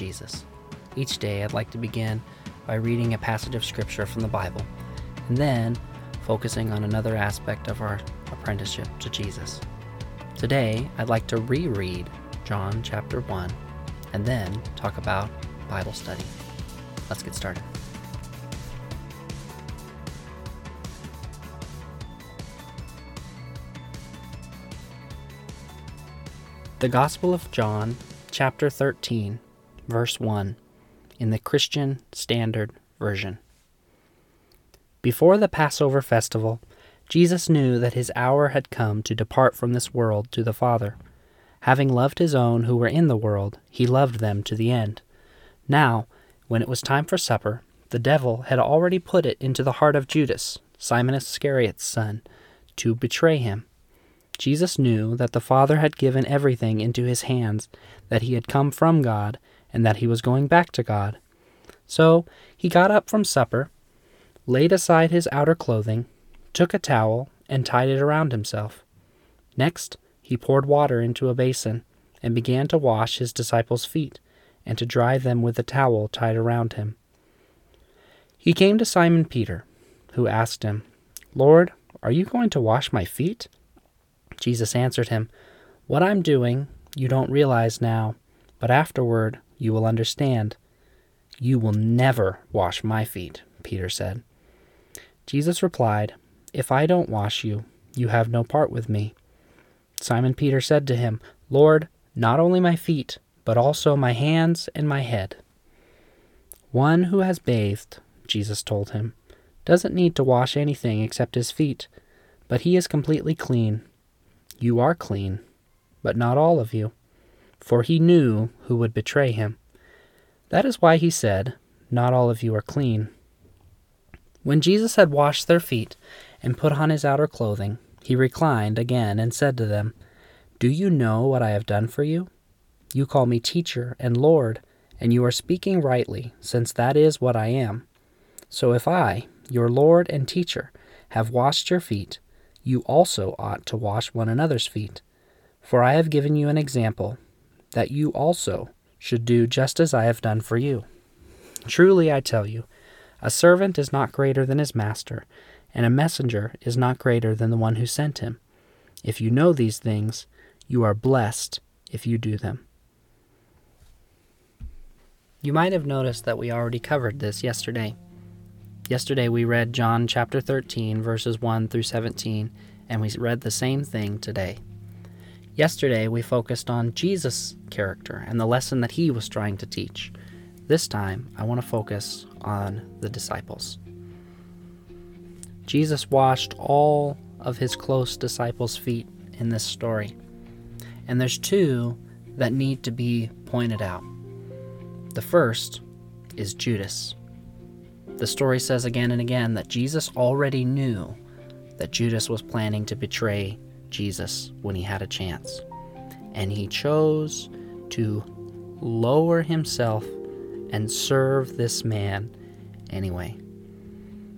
Jesus. Each day, I'd like to begin by reading a passage of Scripture from the Bible, and then focusing on another aspect of our apprenticeship to Jesus. Today, I'd like to reread John chapter 1 and then talk about Bible study. Let's get started. The Gospel of John, chapter 13, verse 1, in the Christian Standard Version. Before the Passover festival, Jesus knew that his hour had come to depart from this world to the Father. Having loved his own who were in the world, he loved them to the end. Now, when it was time for supper, the devil had already put it into the heart of Judas, Simon Iscariot's son, to betray him. Jesus knew that the Father had given everything into his hands, that he had come from God, and that he was going back to God. So he got up from supper, laid aside his outer clothing, took a towel, and tied it around himself. Next, he poured water into a basin, and began to wash his disciples' feet, and to dry them with the towel tied around him. He came to Simon Peter, who asked him, Lord, are you going to wash my feet? Jesus answered him, What I'm doing you don't realize now, but afterward you will understand. You will never wash my feet, Peter said. Jesus replied, If I don't wash you, you have no part with me. Simon Peter said to him, Lord, not only my feet, but also my hands and my head. One who has bathed, Jesus told him, doesn't need to wash anything except his feet, but he is completely clean. You are clean, but not all of you. For he knew who would betray him. That is why he said, Not all of you are clean. When Jesus had washed their feet and put on his outer clothing, he reclined again and said to them, Do you know what I have done for you? You call me teacher and Lord, and you are speaking rightly, since that is what I am. So if I, your Lord and teacher, have washed your feet, you also ought to wash one another's feet. For I have given you an example, that you also should do just as I have done for you. Truly I tell you, a servant is not greater than his master, and a messenger is not greater than the one who sent him. If you know these things, you are blessed if you do them. You might have noticed that we already covered this yesterday. Yesterday we read John chapter 13, verses 1 through 17, and we read the same thing today. Yesterday we focused on Jesus' character and the lesson that he was trying to teach. This time I want to focus on the disciples. Jesus washed all of his close disciples' feet in this story. And there's two that need to be pointed out. The first is Judas. The story says again and again that Jesus already knew that Judas was planning to betray Jesus when he had a chance. And he chose to lower himself and serve this man anyway.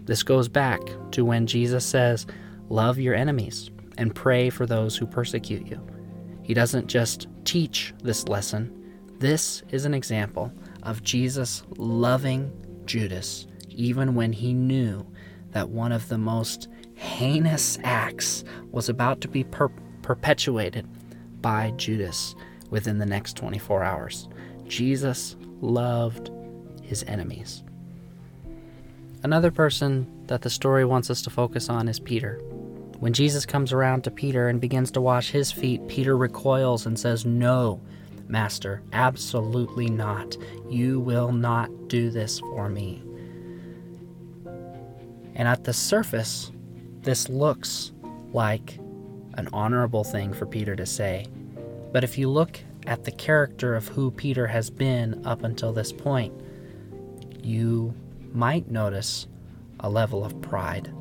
This goes back to when Jesus says, Love your enemies and pray for those who persecute you. He doesn't just teach this lesson, this is an example of Jesus loving Judas even when he knew that one of the most heinous acts was about to be per- perpetuated by Judas within the next 24 hours. Jesus loved his enemies. Another person that the story wants us to focus on is Peter. When Jesus comes around to Peter and begins to wash his feet, Peter recoils and says, No, Master, absolutely not. You will not do this for me. And at the surface, this looks like an honorable thing for Peter to say. But if you look at the character of who Peter has been up until this point, you might notice a level of pride,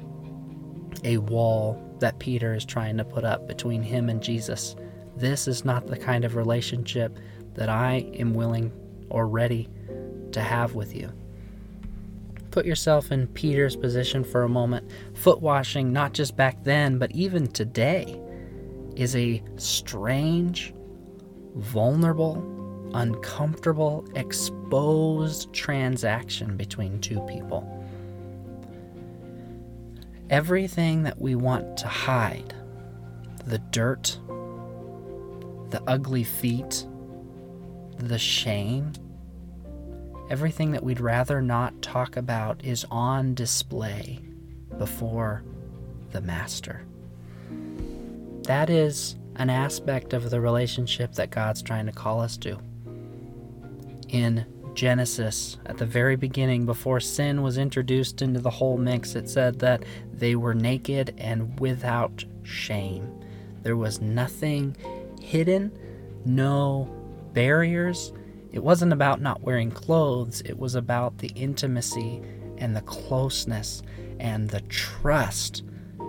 a wall that Peter is trying to put up between him and Jesus. This is not the kind of relationship that I am willing or ready to have with you. Put yourself in Peter's position for a moment. Foot washing, not just back then, but even today, is a strange, vulnerable, uncomfortable, exposed transaction between two people. Everything that we want to hide the dirt, the ugly feet, the shame, everything that we'd rather not talk about is on display before the Master. That is an aspect of the relationship that God's trying to call us to. In Genesis, at the very beginning, before sin was introduced into the whole mix, it said that they were naked and without shame. There was nothing hidden, no barriers. It wasn't about not wearing clothes, it was about the intimacy and the closeness and the trust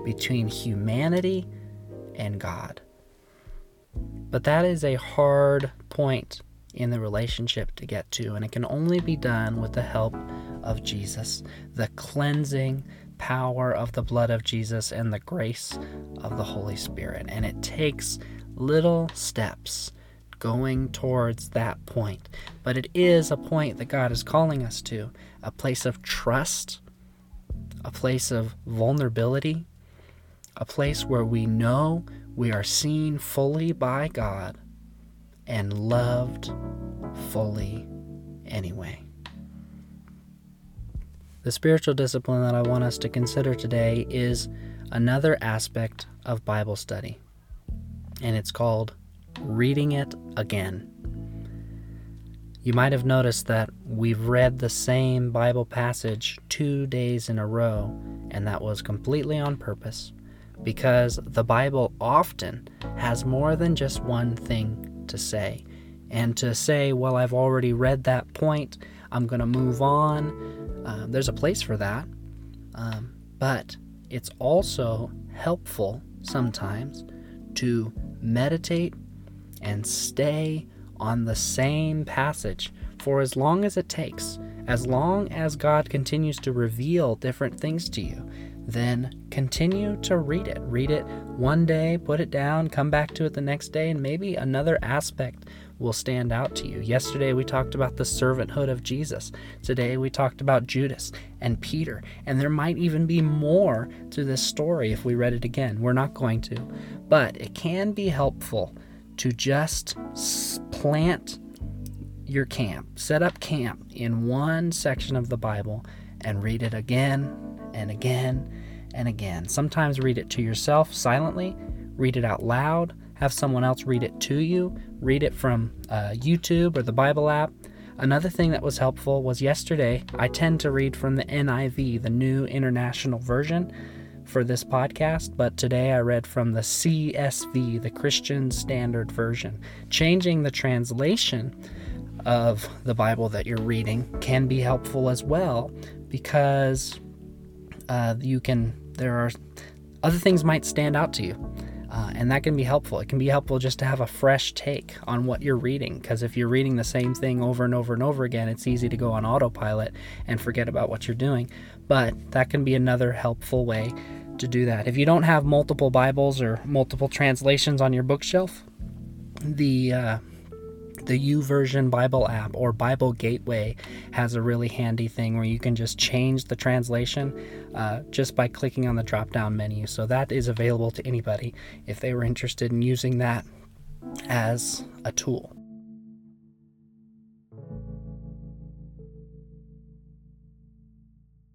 between humanity and God. But that is a hard point in the relationship to get to, and it can only be done with the help of Jesus, the cleansing power of the blood of Jesus, and the grace of the Holy Spirit. And it takes little steps going towards that point. But it is a point that God is calling us to a place of trust, a place of vulnerability, a place where we know we are seen fully by God and loved fully anyway. The spiritual discipline that I want us to consider today is another aspect of Bible study, and it's called reading it again. You might have noticed that we've read the same Bible passage two days in a row, and that was completely on purpose because the Bible often has more than just one thing to say. And to say, well, I've already read that point, I'm going to move on, uh, there's a place for that. Um, but it's also helpful sometimes to meditate and stay on the same passage for as long as it takes, as long as God continues to reveal different things to you then continue to read it. Read it one day, put it down, come back to it the next day, and maybe another aspect will stand out to you. Yesterday we talked about the servanthood of Jesus. Today we talked about Judas and Peter. And there might even be more to this story if we read it again. We're not going to. But it can be helpful to just plant your camp, set up camp in one section of the Bible and read it again and again and again. Sometimes read it to yourself silently, read it out loud, have someone else read it to you, read it from uh, YouTube or the Bible app. Another thing that was helpful was yesterday, I tend to read from the NIV, the New International Version, for this podcast, but today I read from the CSV, the Christian Standard Version. Changing the translation of the Bible that you're reading can be helpful as well because uh, you can there are other things might stand out to you uh, and that can be helpful. It can be helpful just to have a fresh take on what you're reading because if you're reading the same thing over and over and over again it's easy to go on autopilot and forget about what you're doing. But that can be another helpful way to do that. If you don't have multiple bibles or multiple translations on your bookshelf the uh, the YouVersion Bible app or Bible Gateway has a really handy thing where you can just change the translation uh, just by clicking on the drop down menu. So that is available to anybody if they were interested in using that as a tool.